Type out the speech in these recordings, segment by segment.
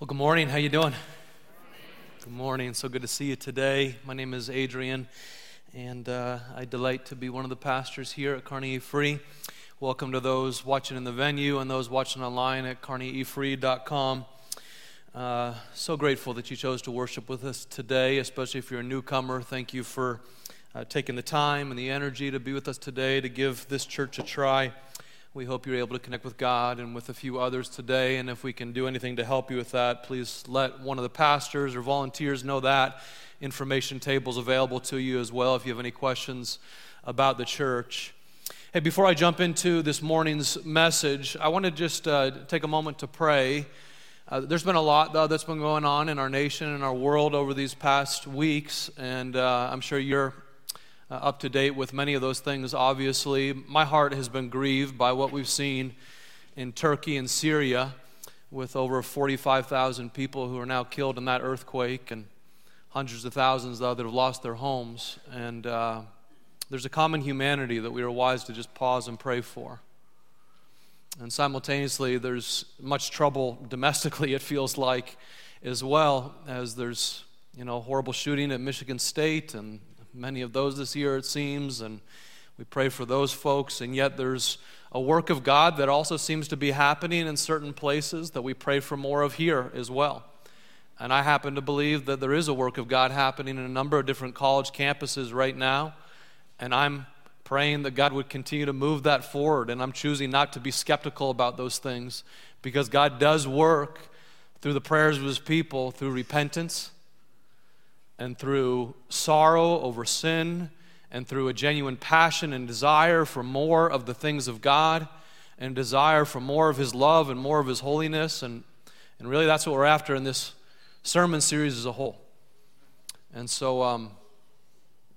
Well, good morning. How you doing? Good morning. So good to see you today. My name is Adrian, and uh, I delight to be one of the pastors here at Carnegie Free. Welcome to those watching in the venue and those watching online at carnegiefree.com. Uh, so grateful that you chose to worship with us today, especially if you're a newcomer. Thank you for uh, taking the time and the energy to be with us today to give this church a try. We hope you're able to connect with God and with a few others today. And if we can do anything to help you with that, please let one of the pastors or volunteers know that. Information tables available to you as well if you have any questions about the church. Hey, before I jump into this morning's message, I want to just uh, take a moment to pray. Uh, there's been a lot though, that's been going on in our nation and our world over these past weeks, and uh, I'm sure you're uh, up to date with many of those things, obviously. My heart has been grieved by what we've seen in Turkey and Syria with over 45,000 people who are now killed in that earthquake and hundreds of thousands though, that have lost their homes. And uh, there's a common humanity that we are wise to just pause and pray for. And simultaneously, there's much trouble domestically, it feels like, as well, as there's you know horrible shooting at Michigan State and many of those this year, it seems, and we pray for those folks. And yet, there's a work of God that also seems to be happening in certain places that we pray for more of here as well. And I happen to believe that there is a work of God happening in a number of different college campuses right now. And I'm praying that God would continue to move that forward. And I'm choosing not to be skeptical about those things because God does work through the prayers of His people, through repentance and through sorrow over sin and through a genuine passion and desire for more of the things of God and desire for more of His love and more of His holiness. And, and really, that's what we're after in this sermon series as a whole. And so um,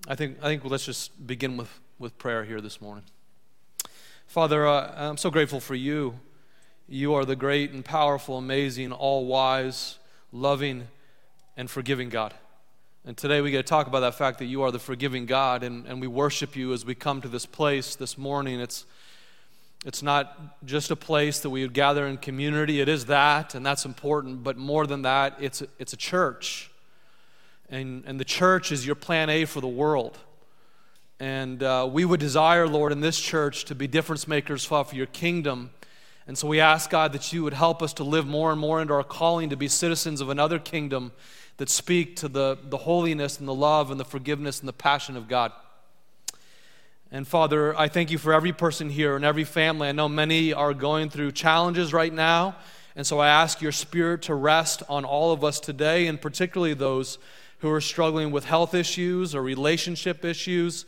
I, think, I think let's just begin with, with prayer here this morning. Father, uh, I'm so grateful for you. You are the great and powerful, amazing, all wise, loving, and forgiving God. And today we get to talk about that fact that you are the forgiving God, and, and we worship you as we come to this place this morning. It's, it's not just a place that we would gather in community, it is that, and that's important, but more than that, it's a, it's a church. And, and the church is your plan A for the world. And uh, we would desire, Lord, in this church to be difference makers for your kingdom. And so we ask, God, that you would help us to live more and more into our calling to be citizens of another kingdom that speak to the, the holiness and the love and the forgiveness and the passion of God. And Father, I thank you for every person here and every family. I know many are going through challenges right now. And so I ask your spirit to rest on all of us today, and particularly those who are struggling with health issues or relationship issues,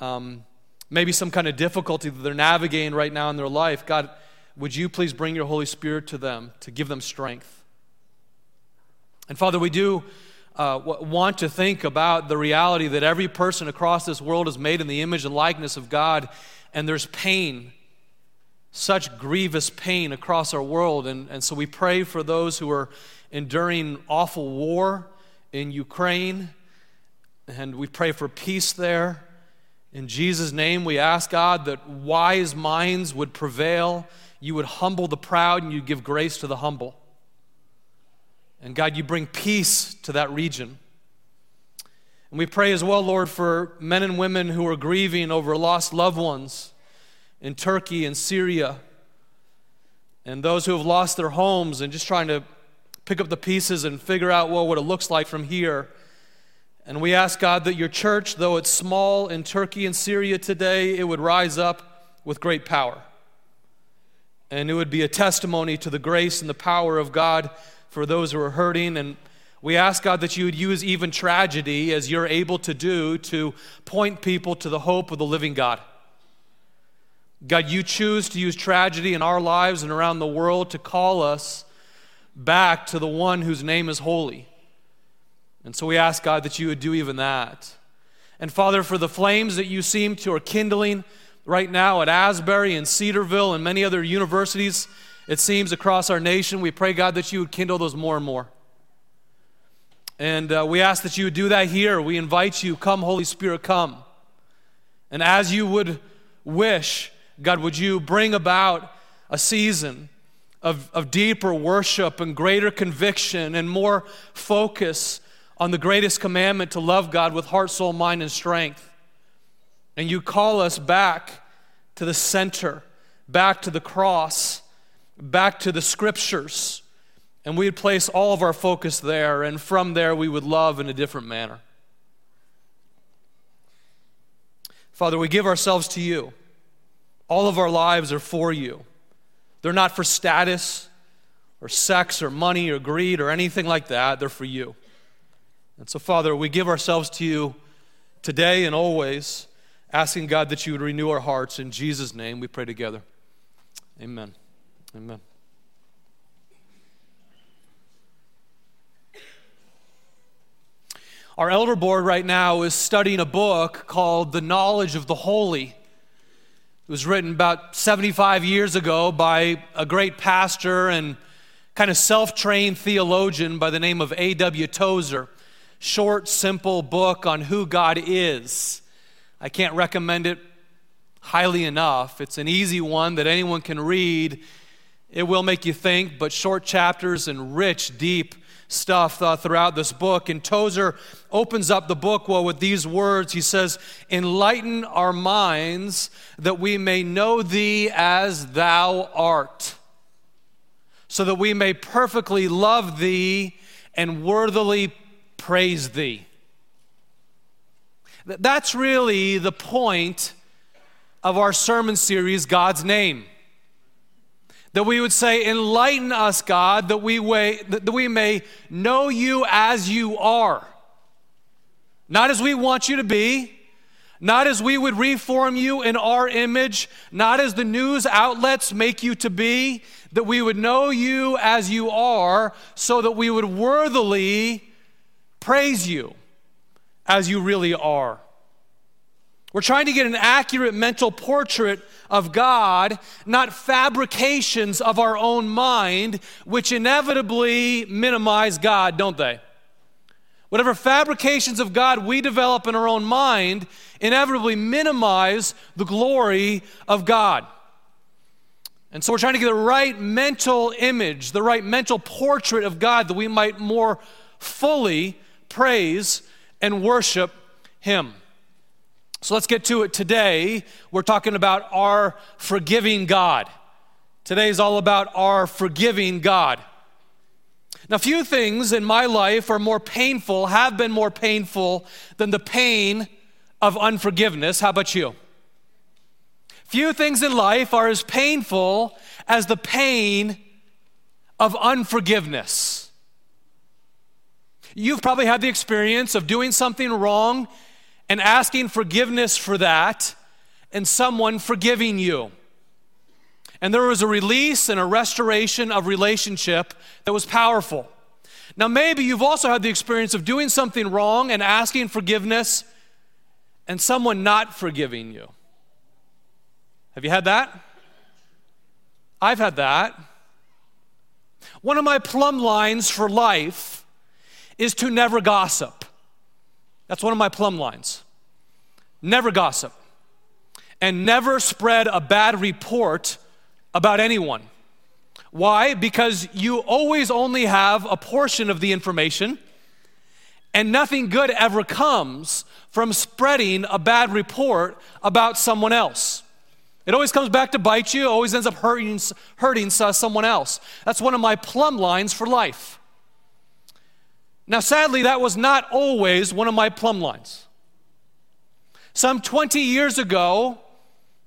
um, maybe some kind of difficulty that they're navigating right now in their life. God, would you please bring your Holy Spirit to them to give them strength? And Father, we do uh, want to think about the reality that every person across this world is made in the image and likeness of God, and there's pain, such grievous pain across our world. And, and so we pray for those who are enduring awful war in Ukraine, and we pray for peace there. In Jesus' name, we ask God that wise minds would prevail. You would humble the proud and you'd give grace to the humble. And God, you bring peace to that region. And we pray as well, Lord, for men and women who are grieving over lost loved ones in Turkey and Syria, and those who have lost their homes and just trying to pick up the pieces and figure out well, what it looks like from here. And we ask God that your church, though it's small in Turkey and Syria today, it would rise up with great power. And it would be a testimony to the grace and the power of God for those who are hurting. And we ask, God, that you would use even tragedy as you're able to do to point people to the hope of the living God. God, you choose to use tragedy in our lives and around the world to call us back to the one whose name is holy. And so we ask, God, that you would do even that. And Father, for the flames that you seem to are kindling right now at Asbury and Cedarville and many other universities it seems, across our nation. We pray, God, that you would kindle those more and more. And uh, we ask that you would do that here. We invite you, come, Holy Spirit, come. And as you would wish, God, would you bring about a season of, of deeper worship and greater conviction and more focus on the greatest commandment to love God with heart, soul, mind, and strength. And you call us back to the center, back to the cross, back to the scriptures. And we'd place all of our focus there, and from there we would love in a different manner. Father, we give ourselves to you. All of our lives are for you. They're not for status or sex or money or greed or anything like that. They're for you. And so, Father, we give ourselves to you today and always, asking God that you would renew our hearts. In Jesus' name, we pray together. Amen. Amen. Our elder board right now is studying a book called The Knowledge of the Holy. It was written about 75 years ago by a great pastor and kind of self trained theologian by the name of A.W. Tozer. Short, simple book on who God is. I can't recommend it highly enough. It's an easy one that anyone can read. It will make you think, but short chapters and rich, deep stuff uh, throughout this book. And Tozer opens up the book well with these words. He says, Enlighten our minds that we may know thee as thou art, so that we may perfectly love thee and worthily praise thee. That's really the point of our sermon series, God's Name that we would say, Enlighten us, God, that we, may, that we may know you as you are. Not as we want you to be, not as we would reform you in our image, not as the news outlets make you to be, that we would know you as you are, so that we would worthily praise you as you really are. We're trying to get an accurate mental portrait of God, not fabrications of our own mind, which inevitably minimize God, don't they? Whatever fabrications of God we develop in our own mind inevitably minimize the glory of God. And so we're trying to get the right mental image, the right mental portrait of God that we might more fully praise and worship Him. So let's get to it today. We're talking about our forgiving God. Today is all about our forgiving God. Now, few things in my life are more painful, have been more painful than the pain of unforgiveness. How about you? Few things in life are as painful as the pain of unforgiveness. You've probably had the experience of doing something wrong and asking forgiveness for that and someone forgiving you. And there was a release and a restoration of relationship that was powerful. Now, maybe you've also had the experience of doing something wrong and asking forgiveness and someone not forgiving you. Have you had that? I've had that. One of my plumb lines for life is to never gossip. That's one of my plumb lines. Never gossip. And never spread a bad report about anyone. Why? Because you always only have a portion of the information, and nothing good ever comes from spreading a bad report about someone else. It always comes back to bite you, always ends up hurting, hurting someone else. That's one of my plumb lines for life. Now, sadly, that was not always one of my plumb lines. Some 20 years ago,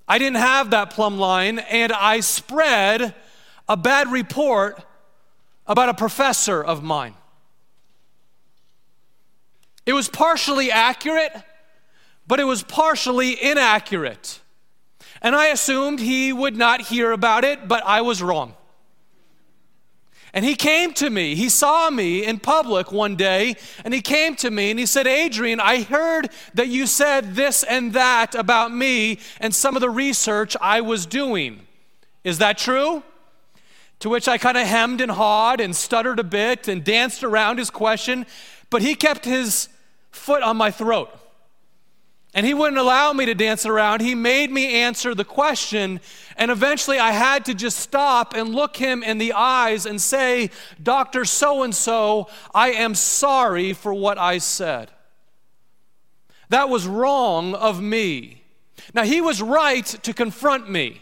I didn't have that plumb line, and I spread a bad report about a professor of mine. It was partially accurate, but it was partially inaccurate. And I assumed he would not hear about it, but I was wrong. And he came to me. He saw me in public one day, and he came to me and he said, Adrian, I heard that you said this and that about me and some of the research I was doing. Is that true? To which I kind of hemmed and hawed and stuttered a bit and danced around his question, but he kept his foot on my throat. And he wouldn't allow me to dance around. He made me answer the question. And eventually I had to just stop and look him in the eyes and say, Dr. So and so, I am sorry for what I said. That was wrong of me. Now, he was right to confront me.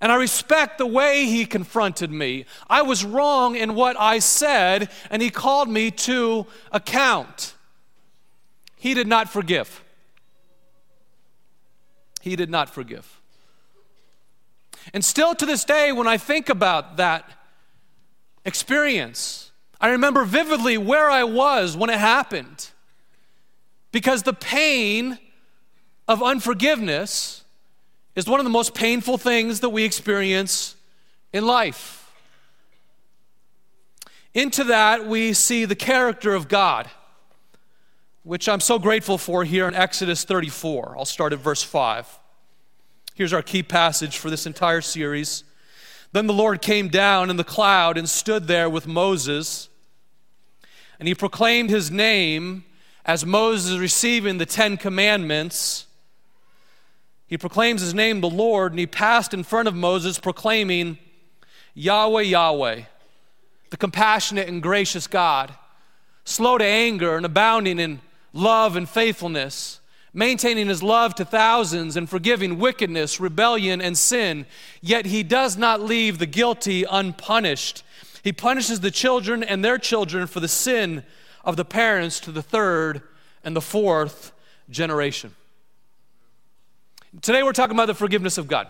And I respect the way he confronted me. I was wrong in what I said, and he called me to account. He did not forgive. He did not forgive. And still to this day, when I think about that experience, I remember vividly where I was when it happened. Because the pain of unforgiveness is one of the most painful things that we experience in life. Into that, we see the character of God, which I'm so grateful for here in Exodus 34. I'll start at verse 5. Here's our key passage for this entire series. Then the Lord came down in the cloud and stood there with Moses, and he proclaimed his name as Moses receiving the Ten Commandments, he proclaims his name, the Lord, and he passed in front of Moses, proclaiming, Yahweh, Yahweh, the compassionate and gracious God, slow to anger and abounding in love and faithfulness, maintaining his love to thousands and forgiving wickedness, rebellion, and sin. Yet he does not leave the guilty unpunished. He punishes the children and their children for the sin of the parents to the third and the fourth generation. Today we're talking about the forgiveness of God.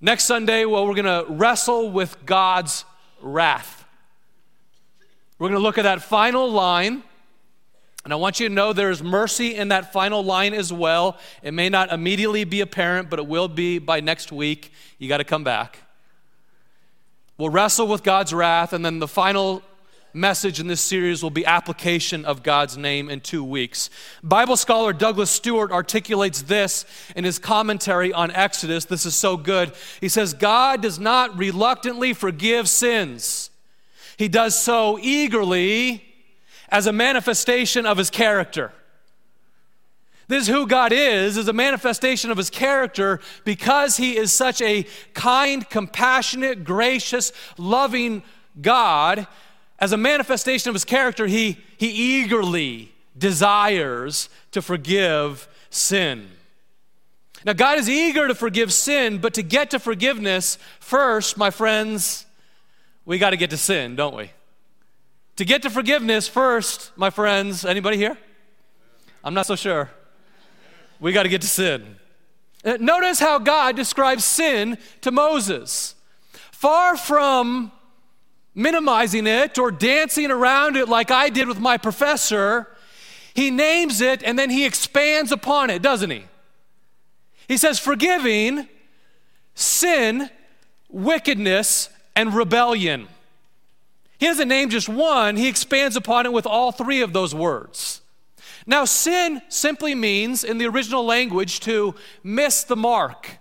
Next Sunday, well, we're going to wrestle with God's wrath. We're going to look at that final line. And I want you to know there's mercy in that final line as well. It may not immediately be apparent, but it will be by next week. You got to come back. We'll wrestle with God's wrath, and then the final message in this series will be application of God's name in two weeks. Bible scholar Douglas Stuart articulates this in his commentary on Exodus. This is so good. He says, God does not reluctantly forgive sins, He does so eagerly as a manifestation of His character. This is who God is, is a manifestation of his character because he is such a kind, compassionate, gracious, loving God as a manifestation of his character, he, he eagerly desires to forgive sin. Now, God is eager to forgive sin, but to get to forgiveness, first, my friends, we got to get to sin, don't we? To get to forgiveness, first, my friends, anybody here? I'm not so sure. We got to get to sin. Uh, notice how God describes sin to Moses. Far from minimizing it or dancing around it like I did with my professor. He names it and then he expands upon it, doesn't he? He says, forgiving sin, wickedness, and rebellion. He doesn't name just one, he expands upon it with all three of those words. Now, sin simply means, in the original language, to miss the mark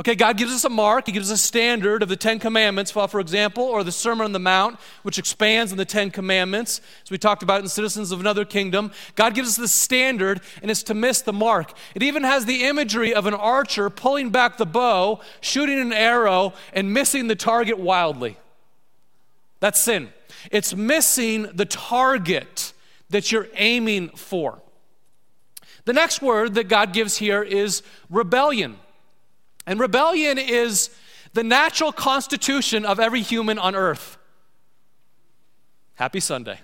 Okay, God gives us a mark. He gives us a standard of the Ten Commandments, for example, or the Sermon on the Mount, which expands on the Ten Commandments, as we talked about in Citizens of Another Kingdom. God gives us the standard, and it's to miss the mark. It even has the imagery of an archer pulling back the bow, shooting an arrow, and missing the target wildly. That's sin. It's missing the target that you're aiming for. The next word that God gives here is rebellion. And rebellion is the natural constitution of every human on earth. Happy Sunday.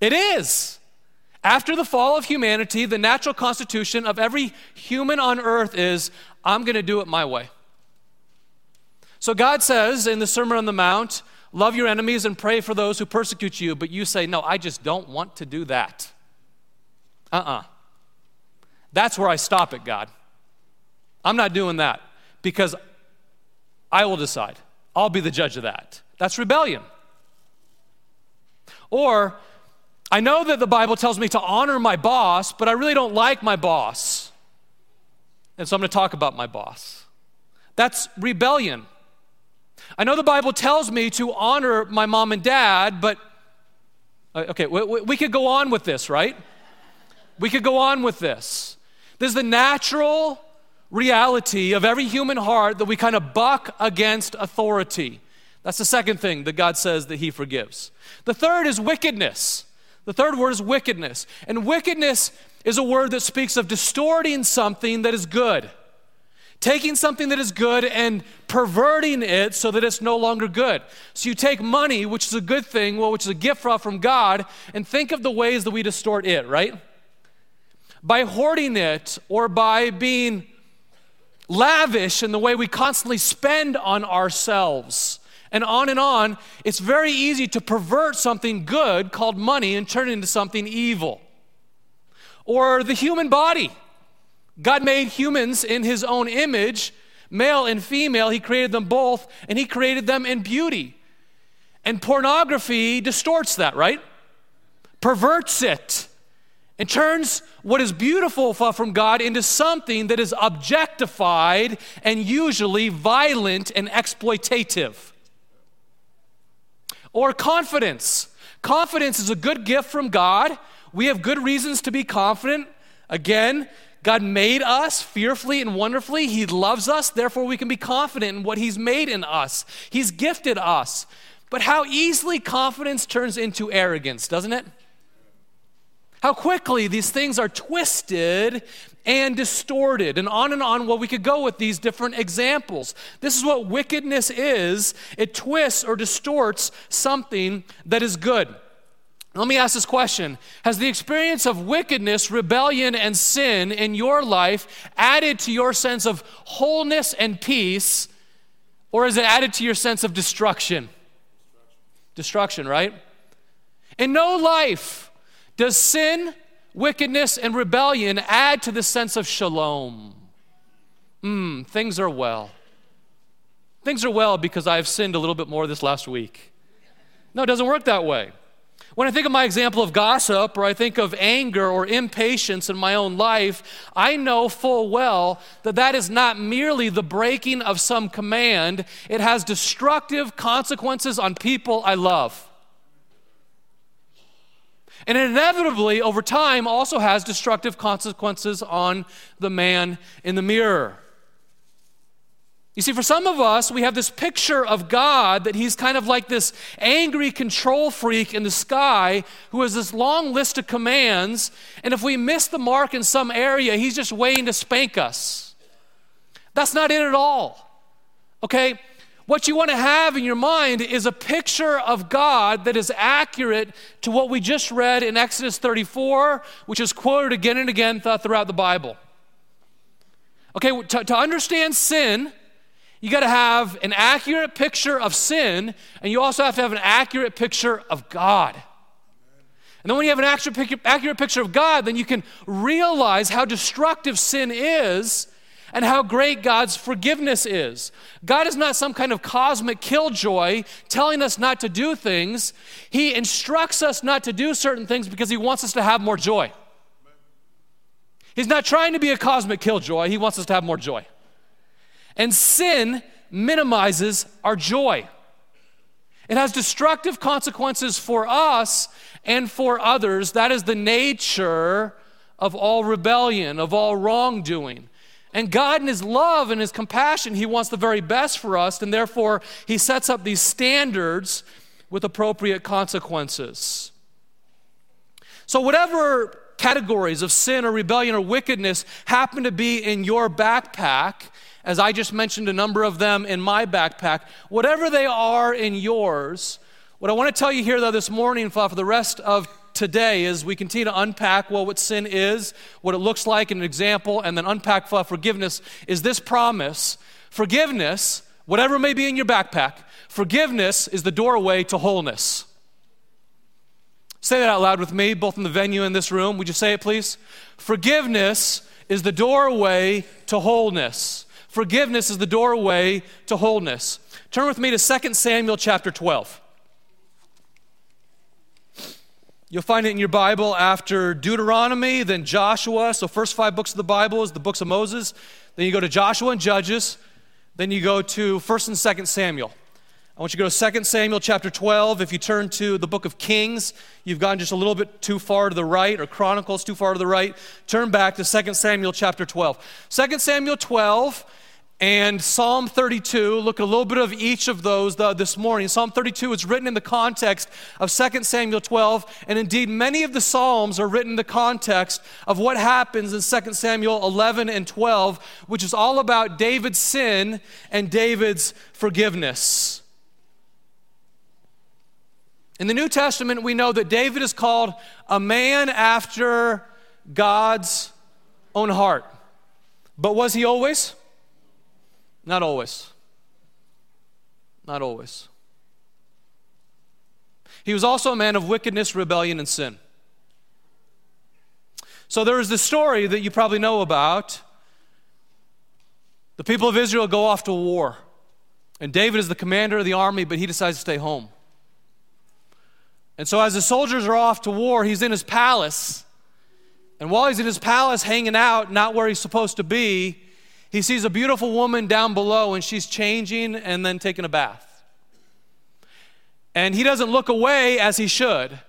It is. After the fall of humanity, the natural constitution of every human on earth is I'm going to do it my way. So God says in the Sermon on the Mount, love your enemies and pray for those who persecute you, but you say, no, I just don't want to do that. Uh uh-uh. uh. That's where I stop it, God. I'm not doing that because I will decide. I'll be the judge of that. That's rebellion. Or, I know that the Bible tells me to honor my boss, but I really don't like my boss. And so I'm going to talk about my boss. That's rebellion. I know the Bible tells me to honor my mom and dad, but, uh, okay, we, we could go on with this, right? We could go on with this. Is the natural reality of every human heart that we kind of buck against authority. That's the second thing that God says that He forgives. The third is wickedness. The third word is wickedness. And wickedness is a word that speaks of distorting something that is good. Taking something that is good and perverting it so that it's no longer good. So you take money, which is a good thing, well, which is a gift from God, and think of the ways that we distort it, right? By hoarding it or by being lavish in the way we constantly spend on ourselves and on and on, it's very easy to pervert something good called money and turn it into something evil. Or the human body. God made humans in his own image, male and female. He created them both, and he created them in beauty. And pornography distorts that, right? Perverts it and turns what is beautiful from God into something that is objectified and usually violent and exploitative. Or confidence. Confidence is a good gift from God. We have good reasons to be confident. Again, God made us fearfully and wonderfully. He loves us, therefore, we can be confident in what He's made in us. He's gifted us. But how easily confidence turns into arrogance, doesn't it? How quickly these things are twisted and distorted, and on and on. Well, we could go with these different examples. This is what wickedness is it twists or distorts something that is good. Let me ask this question Has the experience of wickedness, rebellion, and sin in your life added to your sense of wholeness and peace, or is it added to your sense of destruction? Destruction, right? In no life does sin wickedness, and rebellion add to the sense of shalom. Hmm, things are well. Things are well because I've sinned a little bit more this last week. No, it doesn't work that way. When I think of my example of gossip, or I think of anger or impatience in my own life, I know full well that that is not merely the breaking of some command, it has destructive consequences on people I love. And inevitably, over time, also has destructive consequences on the man in the mirror. You see, for some of us, we have this picture of God that he's kind of like this angry control freak in the sky who has this long list of commands, and if we miss the mark in some area, he's just waiting to spank us. That's not it at all. Okay? What you want to have in your mind is a picture of God that is accurate to what we just read in Exodus 34, which is quoted again and again throughout the Bible. Okay, to, to understand sin, you got to have an accurate picture of sin, and you also have to have an accurate picture of God. And then when you have an accurate, picture of God, then you can realize how destructive sin is and how great God's forgiveness is. God is not some kind of cosmic killjoy telling us not to do things. He instructs us not to do certain things because He wants us to have more joy. He's not trying to be a cosmic killjoy, He wants us to have more joy. And sin minimizes our joy. It has destructive consequences for us and for others. That is the nature of all rebellion, of all wrongdoing. And God, in His love and His compassion, He wants the very best for us, and therefore He sets up these standards with appropriate consequences. So, whatever categories of sin or rebellion or wickedness happen to be in your backpack, as I just mentioned a number of them in my backpack, whatever they are in yours, what I want to tell you here, though, this morning for the rest of today as we continue to unpack well, what sin is, what it looks like, an example, and then unpack forgiveness is this promise forgiveness, whatever may be in your backpack, forgiveness is the doorway to wholeness. Say that out loud with me, both in the venue and this room. Would you say it, please? Forgiveness is the doorway to wholeness. Forgiveness is the doorway to wholeness. Turn with me to 2 Samuel chapter 12. You'll find it in your Bible after Deuteronomy, then Joshua. So, first five books of the Bible is the books of Moses. Then you go to Joshua and Judges. Then you go to 1st and 2nd Samuel. I want you to go to 2 Samuel chapter 12. If you turn to the book of Kings, you've gone just a little bit too far to the right, or Chronicles too far to the right. Turn back to 2 Samuel chapter 12. 2 Samuel 12 and Psalm 32. Look a little bit of each of those uh, this morning. Psalm 32 is written in the context of 2 Samuel 12, and indeed, many of the Psalms are written in the context of what happens in 2 Samuel 11 and 12, which is all about David's sin and David's forgiveness. In the New Testament, we know that David is called a man after God's own heart. But was he always? Not always. Not always. He was also a man of wickedness, rebellion, and sin. So there is this story that you probably know about. The people of Israel go off to war, and David is the commander of the army, but he decides to stay home. And so, as the soldiers are off to war, he's in his palace. And while he's in his palace hanging out, not where he's supposed to be, he sees a beautiful woman down below and she's changing and then taking a bath. And he doesn't look away as he should.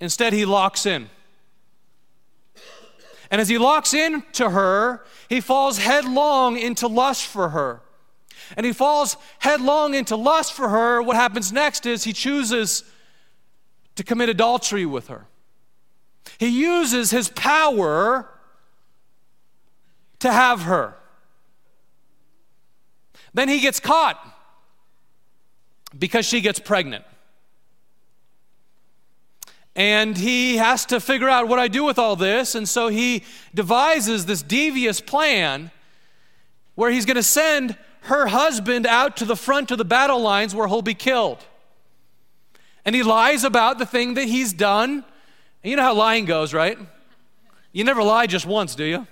Instead, he locks in. And as he locks in to her, he falls headlong into lust for her. And he falls headlong into lust for her. What happens next is he chooses to commit adultery with her. He uses his power to have her. Then he gets caught because she gets pregnant. And he has to figure out what I do with all this. And so he devises this devious plan where he's going to send her husband out to the front of the battle lines where he'll be killed. And he lies about the thing that he's done. And you know how lying goes, right? You never lie just once, do you?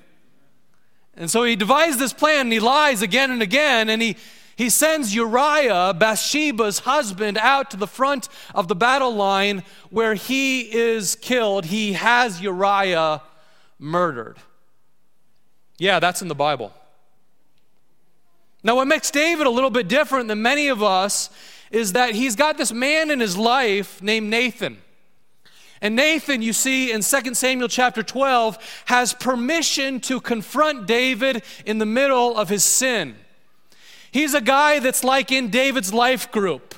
And so he devised this plan and he lies again and again and he, he sends Uriah, Bathsheba's husband, out to the front of the battle line where he is killed. He has Uriah murdered. Yeah, that's in the Bible. Now, what makes David a little bit different than many of us is that he's got this man in his life named Nathan. And Nathan, you see in 2 Samuel chapter 12, has permission to confront David in the middle of his sin. He's a guy that's like in David's life group,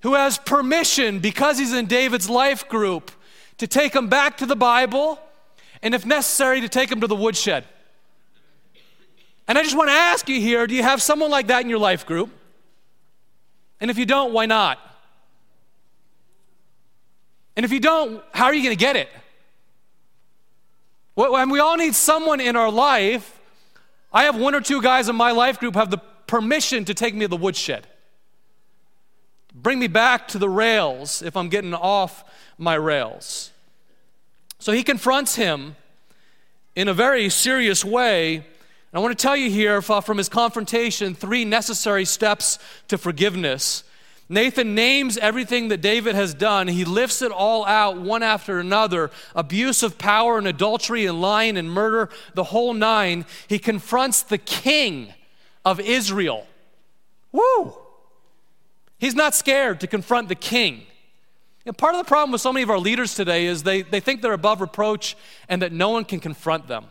who has permission, because he's in David's life group, to take him back to the Bible and, if necessary, to take him to the woodshed. And I just want to ask you here do you have someone like that in your life group? And if you don't, why not? And if you don't, how are you going to get it? When we all need someone in our life, I have one or two guys in my life group have the permission to take me to the woodshed. Bring me back to the rails if I'm getting off my rails. So he confronts him in a very serious way. And I want to tell you here from his confrontation three necessary steps to forgiveness Nathan names everything that David has done. He lifts it all out one after another abuse of power and adultery and lying and murder, the whole nine. He confronts the king of Israel. Woo! He's not scared to confront the king. And part of the problem with so many of our leaders today is they, they think they're above reproach and that no one can confront them.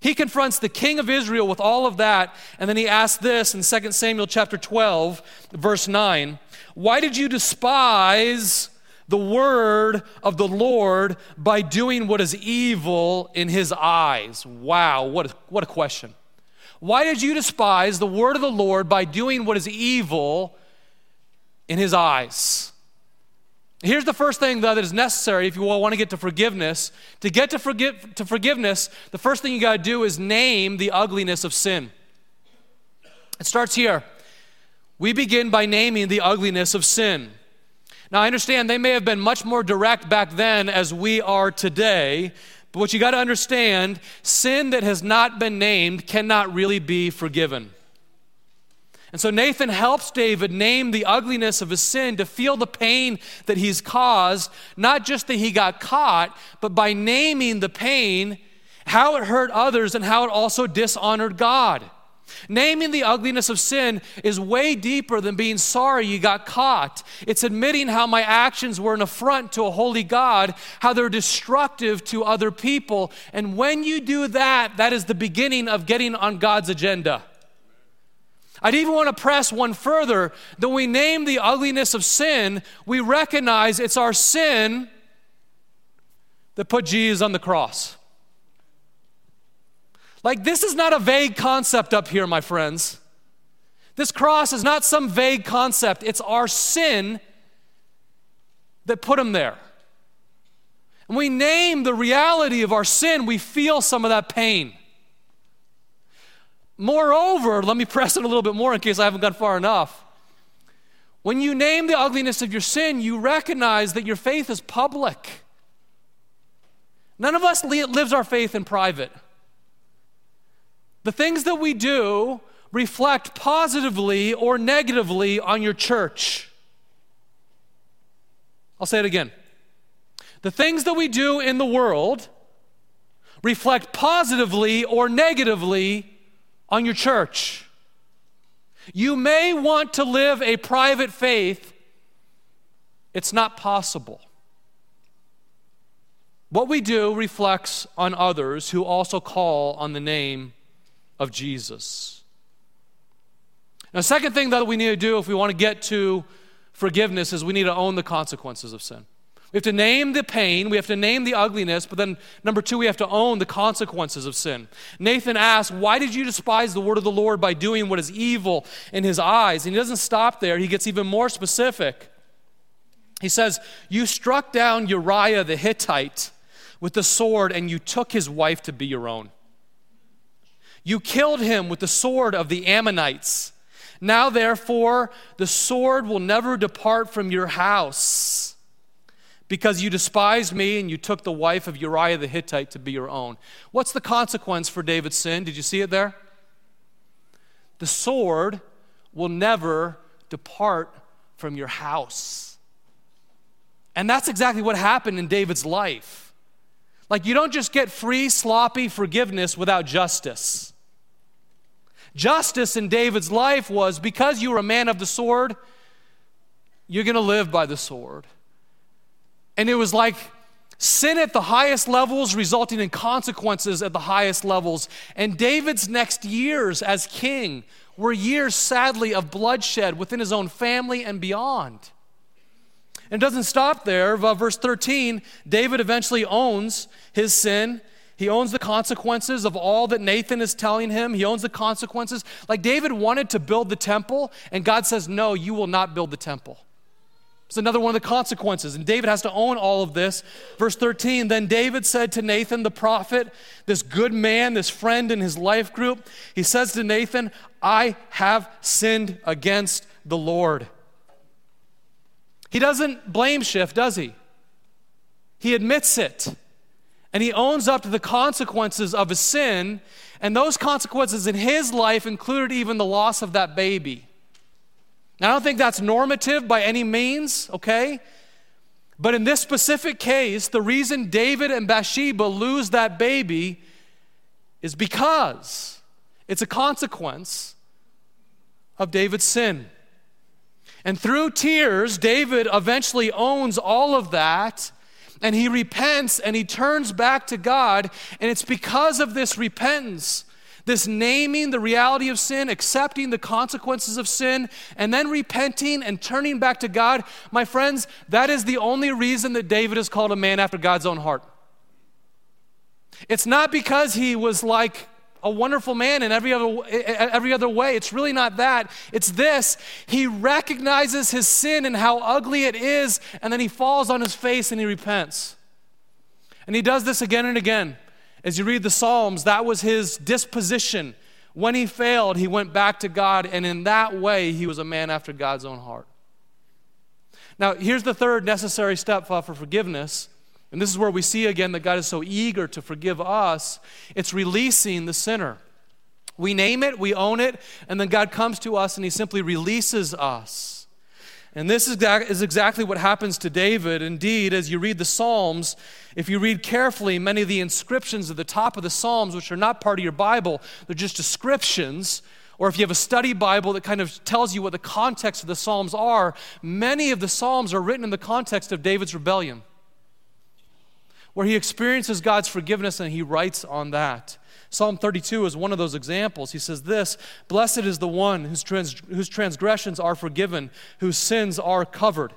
He confronts the king of Israel with all of that, and then he asks this in 2 Samuel chapter 12, verse 9 Why did you despise the word of the Lord by doing what is evil in his eyes? Wow, what a, what a question. Why did you despise the word of the Lord by doing what is evil in his eyes? Here's the first thing though, that is necessary if you want to get to forgiveness. To get to, forgive, to forgiveness, the first thing you got to do is name the ugliness of sin. It starts here. We begin by naming the ugliness of sin. Now, I understand they may have been much more direct back then as we are today, but what you got to understand sin that has not been named cannot really be forgiven. And so Nathan helps David name the ugliness of his sin to feel the pain that he's caused, not just that he got caught, but by naming the pain, how it hurt others, and how it also dishonored God. Naming the ugliness of sin is way deeper than being sorry you got caught. It's admitting how my actions were an affront to a holy God, how they're destructive to other people. And when you do that, that is the beginning of getting on God's agenda. I'd even want to press one further that we name the ugliness of sin, we recognize it's our sin that put Jesus on the cross. Like, this is not a vague concept up here, my friends. This cross is not some vague concept, it's our sin that put him there. And we name the reality of our sin, we feel some of that pain. Moreover, let me press it a little bit more in case I haven't gone far enough. When you name the ugliness of your sin, you recognize that your faith is public. None of us lives our faith in private. The things that we do reflect positively or negatively on your church. I'll say it again. The things that we do in the world reflect positively or negatively on your church. You may want to live a private faith, it's not possible. What we do reflects on others who also call on the name of Jesus. Now, second thing that we need to do if we want to get to forgiveness is we need to own the consequences of sin. We have to name the pain, we have to name the ugliness, but then number two, we have to own the consequences of sin. Nathan asks, Why did you despise the word of the Lord by doing what is evil in his eyes? And he doesn't stop there, he gets even more specific. He says, You struck down Uriah the Hittite with the sword, and you took his wife to be your own. You killed him with the sword of the Ammonites. Now, therefore, the sword will never depart from your house because you despised me and you took the wife of Uriah the Hittite to be your own. What's the consequence for David's sin? Did you see it there? The sword will never depart from your house. And that's exactly what happened in David's life. Like, you don't just get free, sloppy forgiveness without justice. Justice in David's life was because you were a man of the sword, you're going to live by the sword. And it was like sin at the highest levels resulting in consequences at the highest levels. And David's next years as king were years, sadly, of bloodshed within his own family and beyond. And it doesn't stop there. Verse 13 David eventually owns his sin. He owns the consequences of all that Nathan is telling him. He owns the consequences. Like David wanted to build the temple, and God says, No, you will not build the temple. It's another one of the consequences. And David has to own all of this. Verse 13 Then David said to Nathan the prophet, this good man, this friend in his life group, he says to Nathan, I have sinned against the Lord. He doesn't blame shift, does he? He admits it. And he owns up to the consequences of his sin. And those consequences in his life included even the loss of that baby. Now, I don't think that's normative by any means, okay? But in this specific case, the reason David and Bathsheba lose that baby is because it's a consequence of David's sin. And through tears, David eventually owns all of that and he repents and he turns back to God. And it's because of this repentance this naming the reality of sin, accepting the consequences of sin, and then repenting and turning back to God, my friends, that is the only reason that David is called a man after God's own heart. It's not because he was like a wonderful man in every other, every other way. It's really not that. It's this. He recognizes his sin and how ugly it is, and then he falls on his face and he repents. And he does this again and again. As you read the Psalms, that was his disposition. When he failed, he went back to God, and in that way, he was a man after God's own heart. Now, here's the third necessary step for forgiveness. And this is where we see again that God is so eager to forgive us. It's releasing the sinner. We name it, we own it, and then God comes to us and he simply releases us. And this is exactly what happens to David. Indeed, as you read the Psalms, if you read carefully, many of the inscriptions at the top of the Psalms, which are not part of your Bible, they're just descriptions, or if you have a study Bible that kind of tells you what the context of the Psalms are, many of the Psalms are written in the context of David's rebellion, where he experiences God's forgiveness and he writes on that. Psalm 32 is one of those examples. He says this Blessed is the one whose, trans- whose transgressions are forgiven, whose sins are covered.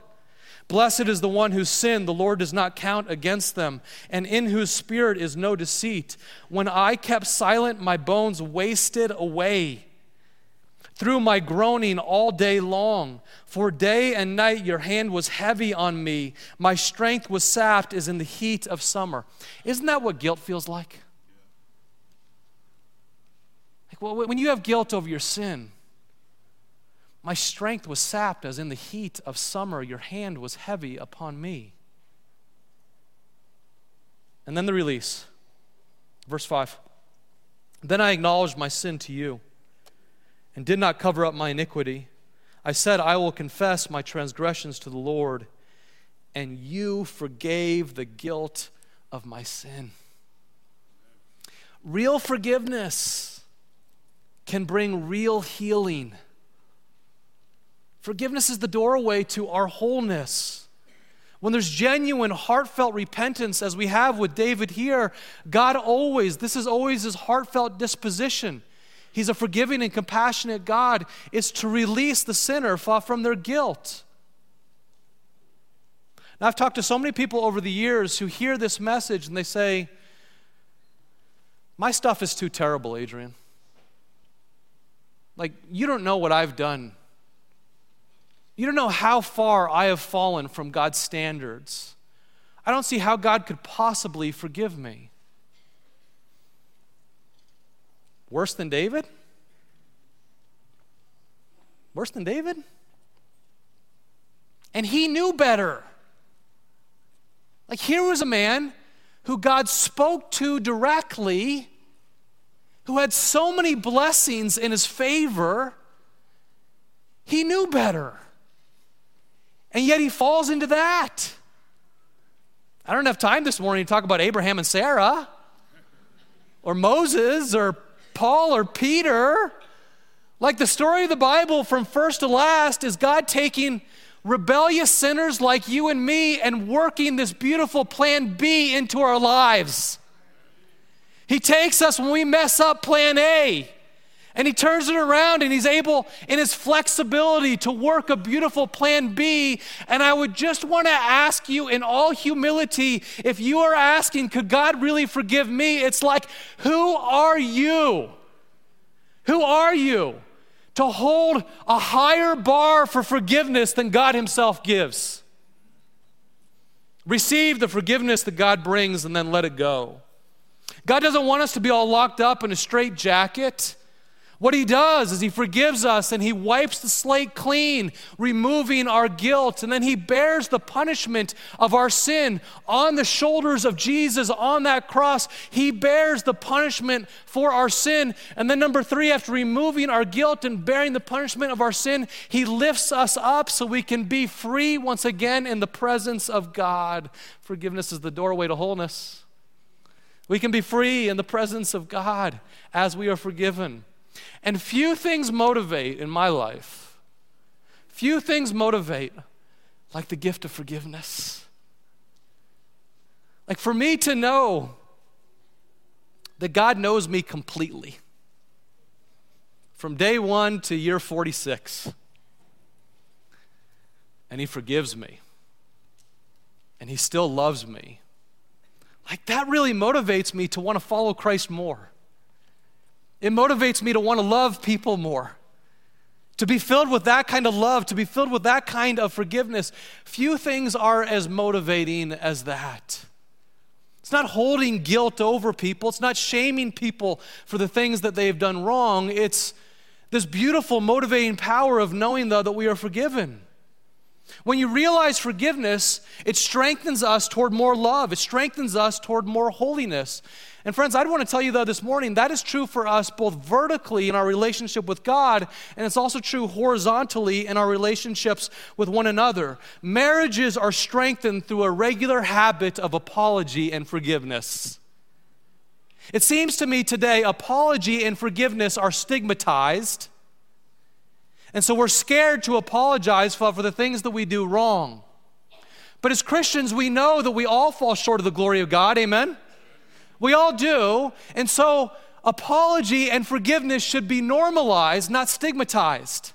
Blessed is the one whose sin the Lord does not count against them, and in whose spirit is no deceit. When I kept silent, my bones wasted away through my groaning all day long. For day and night your hand was heavy on me. My strength was sapped as in the heat of summer. Isn't that what guilt feels like? Well, when you have guilt over your sin, my strength was sapped as in the heat of summer, your hand was heavy upon me. And then the release. Verse 5. Then I acknowledged my sin to you and did not cover up my iniquity. I said, I will confess my transgressions to the Lord, and you forgave the guilt of my sin. Real forgiveness can bring real healing. Forgiveness is the doorway to our wholeness. When there's genuine, heartfelt repentance, as we have with David here, God always, this is always his heartfelt disposition. He's a forgiving and compassionate God, is to release the sinner from their guilt. Now, I've talked to so many people over the years who hear this message and they say, My stuff is too terrible, Adrian. Like, you don't know what I've done you don't know how far I have fallen from God's standards. I don't see how God could possibly forgive me. Worse than David? Worse than David? And he knew better. Like, here was a man who God spoke to directly, who had so many blessings in his favor. He knew better. And yet he falls into that. I don't have time this morning to talk about Abraham and Sarah, or Moses, or Paul, or Peter. Like the story of the Bible from first to last is God taking rebellious sinners like you and me and working this beautiful plan B into our lives. He takes us when we mess up plan A and he turns it around and he's able, in his flexibility, to work a beautiful plan B. And I would just want to ask you, in all humility, if you are asking, could God really forgive me? It's like, who are you? Who are you to hold a higher bar for forgiveness than God Himself gives? Receive the forgiveness that God brings and then let it go. God doesn't want us to be all locked up in a straight jacket. What he does is he forgives us and he wipes the slate clean, removing our guilt. And then he bears the punishment of our sin on the shoulders of Jesus on that cross. He bears the punishment for our sin. And then, number three, after removing our guilt and bearing the punishment of our sin, he lifts us up so we can be free once again in the presence of God. Forgiveness is the doorway to wholeness. We can be free in the presence of God as we are forgiven. And few things motivate in my life, few things motivate like the gift of forgiveness. Like for me to know that God knows me completely from day one to year 46, and He forgives me, and He still loves me. Like that really motivates me to want to follow Christ more. It motivates me to want to love people more. To be filled with that kind of love, to be filled with that kind of forgiveness. Few things are as motivating as that. It's not holding guilt over people, it's not shaming people for the things that they've done wrong. It's this beautiful, motivating power of knowing, though, that we are forgiven. When you realize forgiveness, it strengthens us toward more love. It strengthens us toward more holiness. And friends, I'd want to tell you though this morning that is true for us both vertically in our relationship with God, and it's also true horizontally in our relationships with one another. Marriages are strengthened through a regular habit of apology and forgiveness. It seems to me today apology and forgiveness are stigmatized And so we're scared to apologize for, for the things that we do wrong. But as Christians, we know that we all fall short of the glory of God. Amen? We all do. And so apology and forgiveness should be normalized, not stigmatized.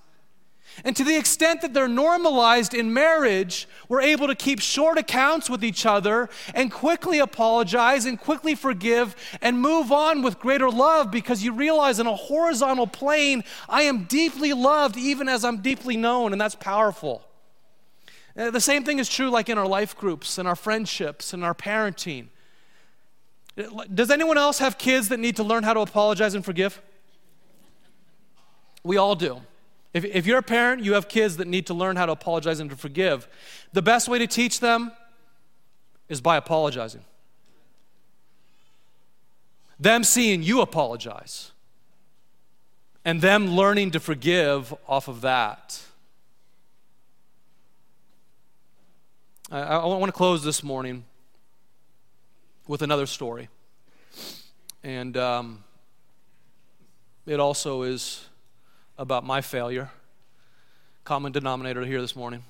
And to the extent that they're normalized in marriage, we're able to keep short accounts with each other and quickly apologize and quickly forgive and move on with greater love because you realize in a horizontal plane, I am deeply loved even as I'm deeply known, and that's powerful. Uh, the same thing is true like in our life groups and our friendships and our parenting. Does anyone else have kids that need to learn how to apologize and forgive? We all do. If, if you're a parent, you have kids that need to learn how to apologize and to forgive. The best way to teach them is by apologizing. Them seeing you apologize, and them learning to forgive off of that. I, I want to close this morning with another story. And um, it also is about my failure. Common denominator here this morning.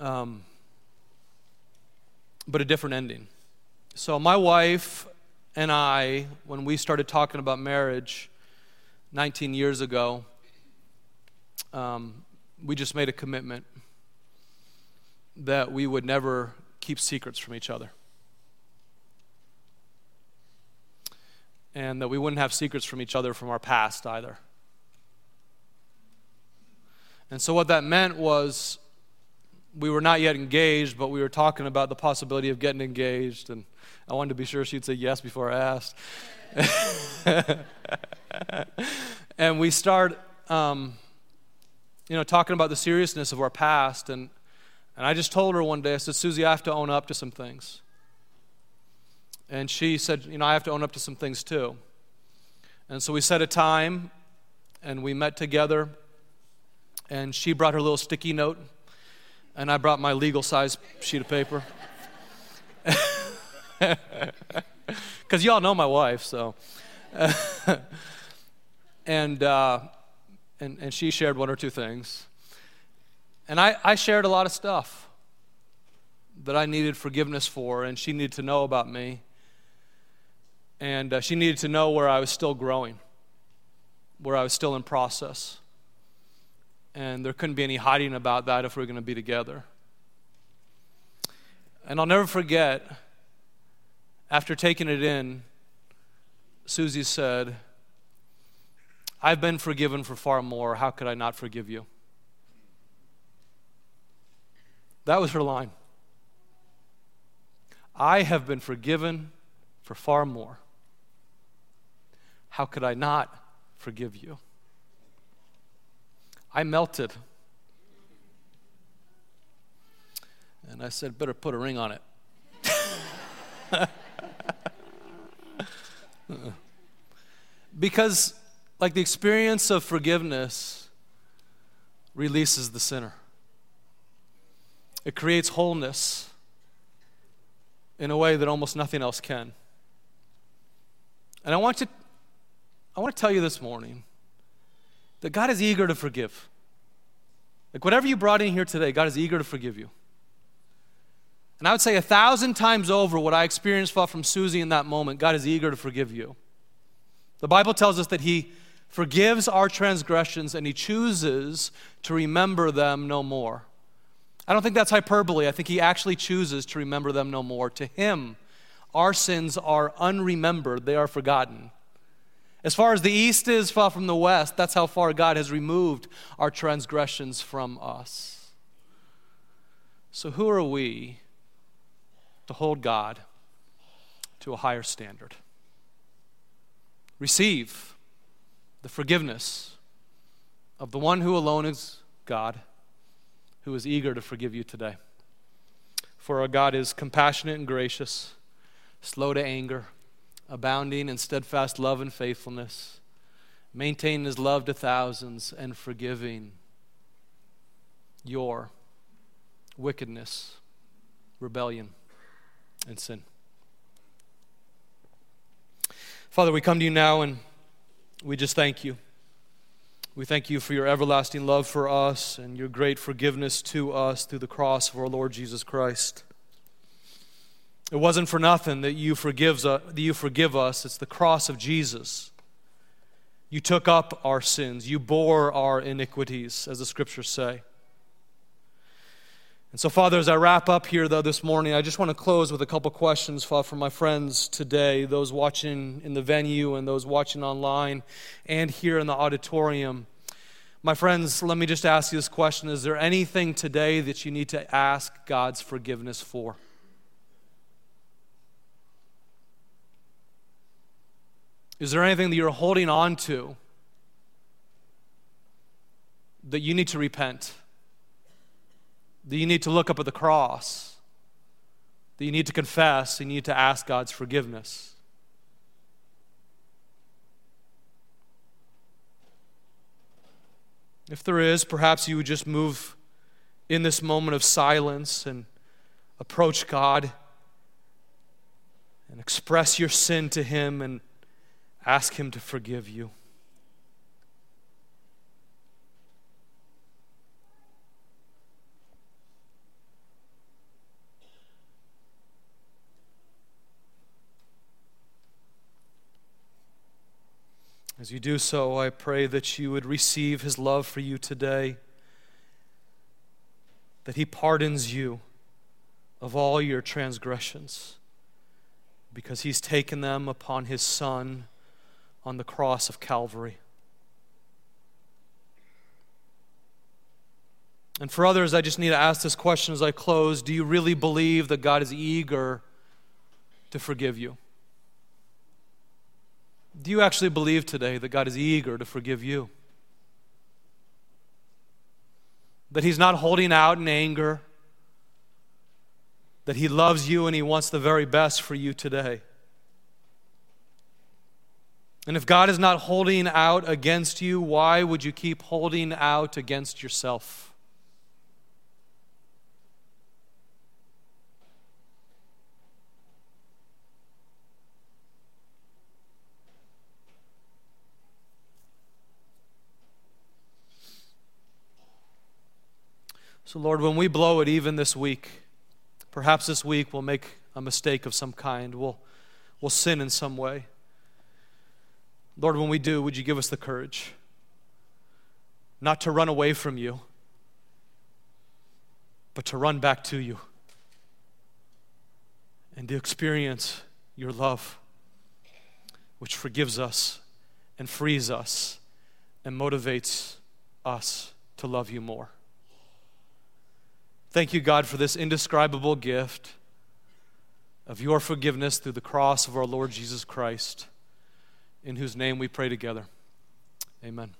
Um, but a different ending. So, my wife and I, when we started talking about marriage 19 years ago, um, we just made a commitment that we would never keep secrets from each other. And that we wouldn't have secrets from each other from our past either. And so, what that meant was we were not yet engaged, but we were talking about the possibility of getting engaged. And I wanted to be sure she'd say yes before I asked. and we start, um, you know, talking about the seriousness of our past. And, and I just told her one day, I said, Susie, I have to own up to some things. And she said, You know, I have to own up to some things too. And so we set a time and we met together. And she brought her little sticky note, and I brought my legal size sheet of paper. Because y'all know my wife, so. and, uh, and, and she shared one or two things. And I, I shared a lot of stuff that I needed forgiveness for, and she needed to know about me and uh, she needed to know where I was still growing, where I was still in process. And there couldn't be any hiding about that if we were going to be together. And I'll never forget, after taking it in, Susie said, I've been forgiven for far more. How could I not forgive you? That was her line. I have been forgiven for far more. How could I not forgive you? I melted. And I said, better put a ring on it. because, like, the experience of forgiveness releases the sinner, it creates wholeness in a way that almost nothing else can. And I want to I want to tell you this morning that God is eager to forgive. Like whatever you brought in here today, God is eager to forgive you. And I would say a thousand times over what I experienced from Susie in that moment, God is eager to forgive you. The Bible tells us that He forgives our transgressions and He chooses to remember them no more. I don't think that's hyperbole. I think He actually chooses to remember them no more. To Him, our sins are unremembered, they are forgotten. As far as the east is far from the west, that's how far God has removed our transgressions from us. So, who are we to hold God to a higher standard? Receive the forgiveness of the one who alone is God, who is eager to forgive you today. For our God is compassionate and gracious, slow to anger abounding in steadfast love and faithfulness, maintaining his love to thousands, and forgiving your wickedness, rebellion, and sin. Father, we come to you now and we just thank you We thank you for your everlasting love for us and your great forgiveness to us through the cross of our Lord Jesus Christ. It wasn't for nothing that you, forgives, uh, that you forgive us. It's the cross of Jesus. You took up our sins, you bore our iniquities, as the scriptures say. And so, Father, as I wrap up here, though, this morning, I just want to close with a couple questions for my friends today, those watching in the venue and those watching online and here in the auditorium. My friends, let me just ask you this question Is there anything today that you need to ask God's forgiveness for? Is there anything that you're holding on to that you need to repent? that you need to look up at the cross, that you need to confess, you need to ask God's forgiveness. If there is, perhaps you would just move in this moment of silence and approach God and express your sin to Him and ask Him to forgive you. As you do so, I pray that you would receive his love for you today, that he pardons you of all your transgressions, because he's taken them upon his Son on the cross of Calvary. And for others, I just need to ask this question as I close Do you really believe that God is eager to forgive you? Do you actually believe today that God is eager to forgive you? That He's not holding out in anger, that He loves you and He wants the very best for you today. And if God is not holding out against you, why would you keep holding out against yourself? So, Lord, when we blow it even this week, perhaps this week we'll make a mistake of some kind, we'll, we'll sin in some way. Lord, when we do, would you give us the courage not to run away from you, but to run back to you and to experience your love, which forgives us and frees us and motivates us to love you more. Thank you, God, for this indescribable gift of your forgiveness through the cross of our Lord Jesus Christ, in whose name we pray together. Amen.